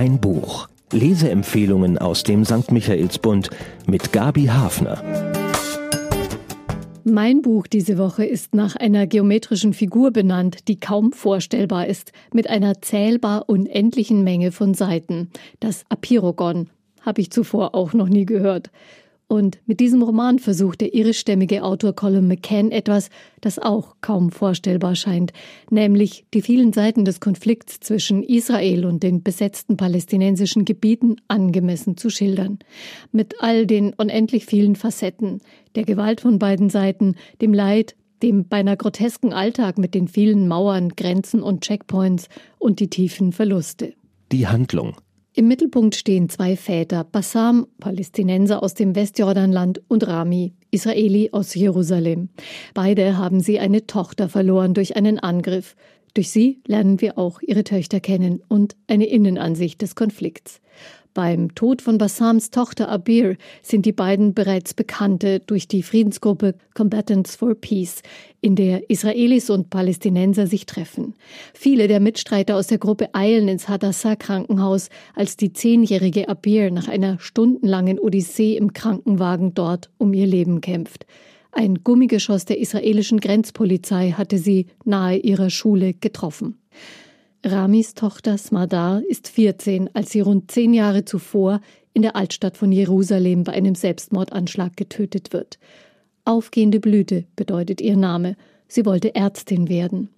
Ein Buch. Leseempfehlungen aus dem St. Michaelsbund mit Gabi Hafner. Mein Buch diese Woche ist nach einer geometrischen Figur benannt, die kaum vorstellbar ist, mit einer zählbar unendlichen Menge von Seiten. Das Apirogon habe ich zuvor auch noch nie gehört. Und mit diesem Roman versucht der irischstämmige Autor Colin McCann etwas, das auch kaum vorstellbar scheint, nämlich die vielen Seiten des Konflikts zwischen Israel und den besetzten palästinensischen Gebieten angemessen zu schildern. Mit all den unendlich vielen Facetten, der Gewalt von beiden Seiten, dem Leid, dem beinahe grotesken Alltag mit den vielen Mauern, Grenzen und Checkpoints und die tiefen Verluste. Die Handlung im Mittelpunkt stehen zwei Väter, Bassam, Palästinenser aus dem Westjordanland, und Rami, Israeli aus Jerusalem. Beide haben sie eine Tochter verloren durch einen Angriff. Durch sie lernen wir auch ihre Töchter kennen und eine Innenansicht des Konflikts. Beim Tod von Bassams Tochter Abir sind die beiden bereits Bekannte durch die Friedensgruppe Combatants for Peace, in der Israelis und Palästinenser sich treffen. Viele der Mitstreiter aus der Gruppe eilen ins Hadassah-Krankenhaus, als die zehnjährige Abir nach einer stundenlangen Odyssee im Krankenwagen dort um ihr Leben kämpft. Ein Gummigeschoss der israelischen Grenzpolizei hatte sie nahe ihrer Schule getroffen. Ramis Tochter Smadar ist 14, als sie rund zehn Jahre zuvor in der Altstadt von Jerusalem bei einem Selbstmordanschlag getötet wird. Aufgehende Blüte bedeutet ihr Name. Sie wollte Ärztin werden.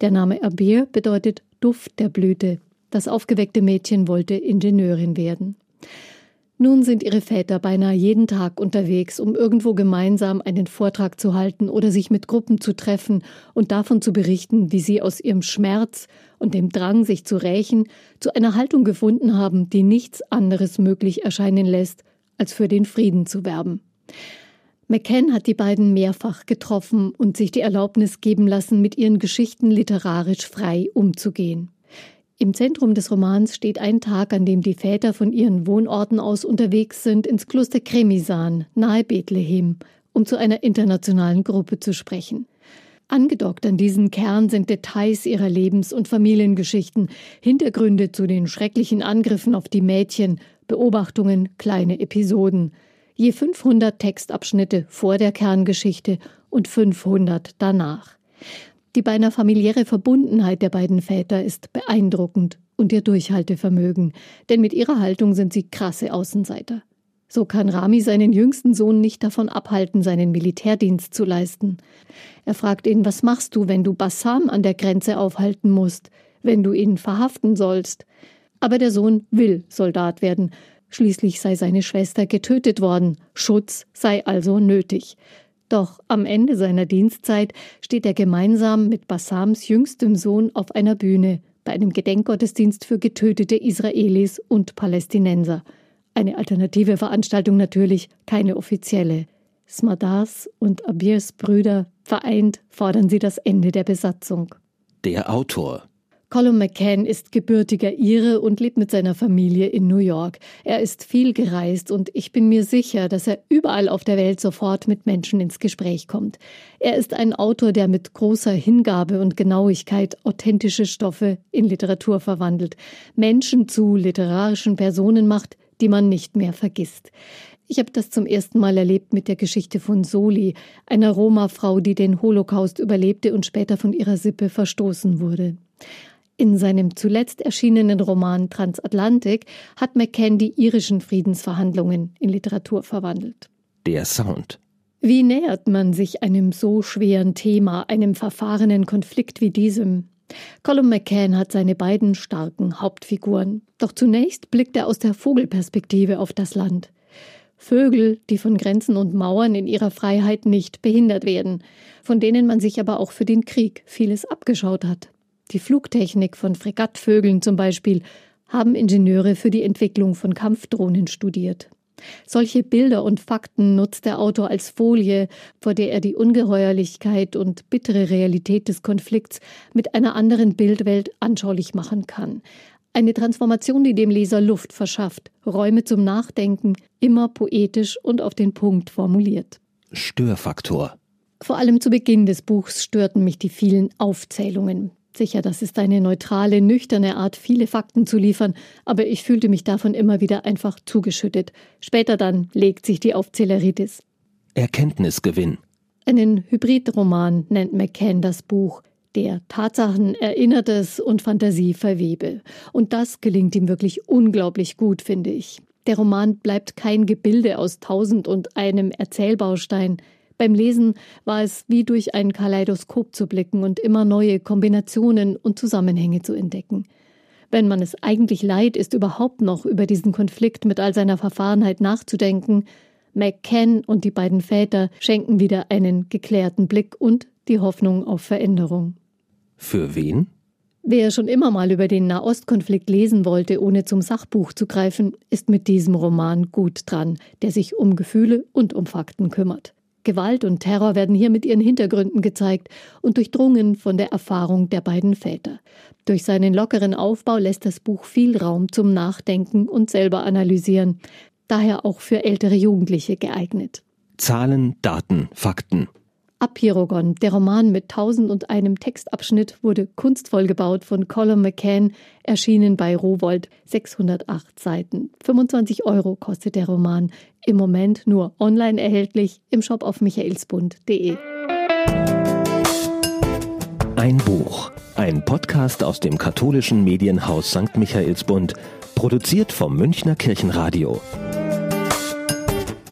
Der Name Abir bedeutet Duft der Blüte. Das aufgeweckte Mädchen wollte Ingenieurin werden. Nun sind ihre Väter beinahe jeden Tag unterwegs, um irgendwo gemeinsam einen Vortrag zu halten oder sich mit Gruppen zu treffen und davon zu berichten, wie sie aus ihrem Schmerz und dem Drang, sich zu rächen, zu einer Haltung gefunden haben, die nichts anderes möglich erscheinen lässt, als für den Frieden zu werben. McCann hat die beiden mehrfach getroffen und sich die Erlaubnis geben lassen, mit ihren Geschichten literarisch frei umzugehen. Im Zentrum des Romans steht ein Tag, an dem die Väter von ihren Wohnorten aus unterwegs sind ins Kloster Kremisan nahe Bethlehem, um zu einer internationalen Gruppe zu sprechen. Angedockt an diesen Kern sind Details ihrer Lebens- und Familiengeschichten, Hintergründe zu den schrecklichen Angriffen auf die Mädchen, Beobachtungen, kleine Episoden. Je 500 Textabschnitte vor der Kerngeschichte und 500 danach. Die beinahe familiäre Verbundenheit der beiden Väter ist beeindruckend und ihr Durchhaltevermögen, denn mit ihrer Haltung sind sie krasse Außenseiter. So kann Rami seinen jüngsten Sohn nicht davon abhalten, seinen Militärdienst zu leisten. Er fragt ihn, was machst du, wenn du Bassam an der Grenze aufhalten musst, wenn du ihn verhaften sollst? Aber der Sohn will Soldat werden. Schließlich sei seine Schwester getötet worden. Schutz sei also nötig. Doch am Ende seiner Dienstzeit steht er gemeinsam mit Bassams jüngstem Sohn auf einer Bühne bei einem Gedenkgottesdienst für getötete Israelis und Palästinenser. Eine alternative Veranstaltung natürlich, keine offizielle. Smadars und Abirs Brüder vereint fordern sie das Ende der Besatzung. Der Autor Colin McCann ist gebürtiger Ire und lebt mit seiner Familie in New York. Er ist viel gereist und ich bin mir sicher, dass er überall auf der Welt sofort mit Menschen ins Gespräch kommt. Er ist ein Autor, der mit großer Hingabe und Genauigkeit authentische Stoffe in Literatur verwandelt, Menschen zu literarischen Personen macht, die man nicht mehr vergisst. Ich habe das zum ersten Mal erlebt mit der Geschichte von Soli, einer Roma-Frau, die den Holocaust überlebte und später von ihrer Sippe verstoßen wurde. In seinem zuletzt erschienenen Roman Transatlantik hat McCann die irischen Friedensverhandlungen in Literatur verwandelt. Der Sound. Wie nähert man sich einem so schweren Thema, einem verfahrenen Konflikt wie diesem? Colin McCann hat seine beiden starken Hauptfiguren. Doch zunächst blickt er aus der Vogelperspektive auf das Land. Vögel, die von Grenzen und Mauern in ihrer Freiheit nicht behindert werden, von denen man sich aber auch für den Krieg vieles abgeschaut hat. Die Flugtechnik von Fregattvögeln zum Beispiel haben Ingenieure für die Entwicklung von Kampfdrohnen studiert. Solche Bilder und Fakten nutzt der Autor als Folie, vor der er die Ungeheuerlichkeit und bittere Realität des Konflikts mit einer anderen Bildwelt anschaulich machen kann. Eine Transformation, die dem Leser Luft verschafft, Räume zum Nachdenken, immer poetisch und auf den Punkt formuliert. Störfaktor. Vor allem zu Beginn des Buchs störten mich die vielen Aufzählungen. Sicher, das ist eine neutrale, nüchterne Art, viele Fakten zu liefern, aber ich fühlte mich davon immer wieder einfach zugeschüttet. Später dann legt sich die Aufzähleritis. Erkenntnisgewinn. Einen Hybridroman nennt McCann das Buch, der Tatsachen Erinnertes und Fantasie verwebe. Und das gelingt ihm wirklich unglaublich gut, finde ich. Der Roman bleibt kein Gebilde aus tausend und einem Erzählbaustein. Beim Lesen war es wie durch ein Kaleidoskop zu blicken und immer neue Kombinationen und Zusammenhänge zu entdecken. Wenn man es eigentlich leid ist, überhaupt noch über diesen Konflikt mit all seiner Verfahrenheit nachzudenken, McCann und die beiden Väter schenken wieder einen geklärten Blick und die Hoffnung auf Veränderung. Für wen? Wer schon immer mal über den Nahostkonflikt lesen wollte, ohne zum Sachbuch zu greifen, ist mit diesem Roman gut dran, der sich um Gefühle und um Fakten kümmert. Gewalt und Terror werden hier mit ihren Hintergründen gezeigt und durchdrungen von der Erfahrung der beiden Väter. Durch seinen lockeren Aufbau lässt das Buch viel Raum zum Nachdenken und selber analysieren, daher auch für ältere Jugendliche geeignet. Zahlen, Daten, Fakten. Apeirogon, der Roman mit tausend und einem Textabschnitt, wurde kunstvoll gebaut von Colin McCann, erschienen bei Rowold, 608 Seiten. 25 Euro kostet der Roman, im Moment nur online erhältlich im Shop auf michaelsbund.de. Ein Buch, ein Podcast aus dem katholischen Medienhaus St. Michaelsbund, produziert vom Münchner Kirchenradio.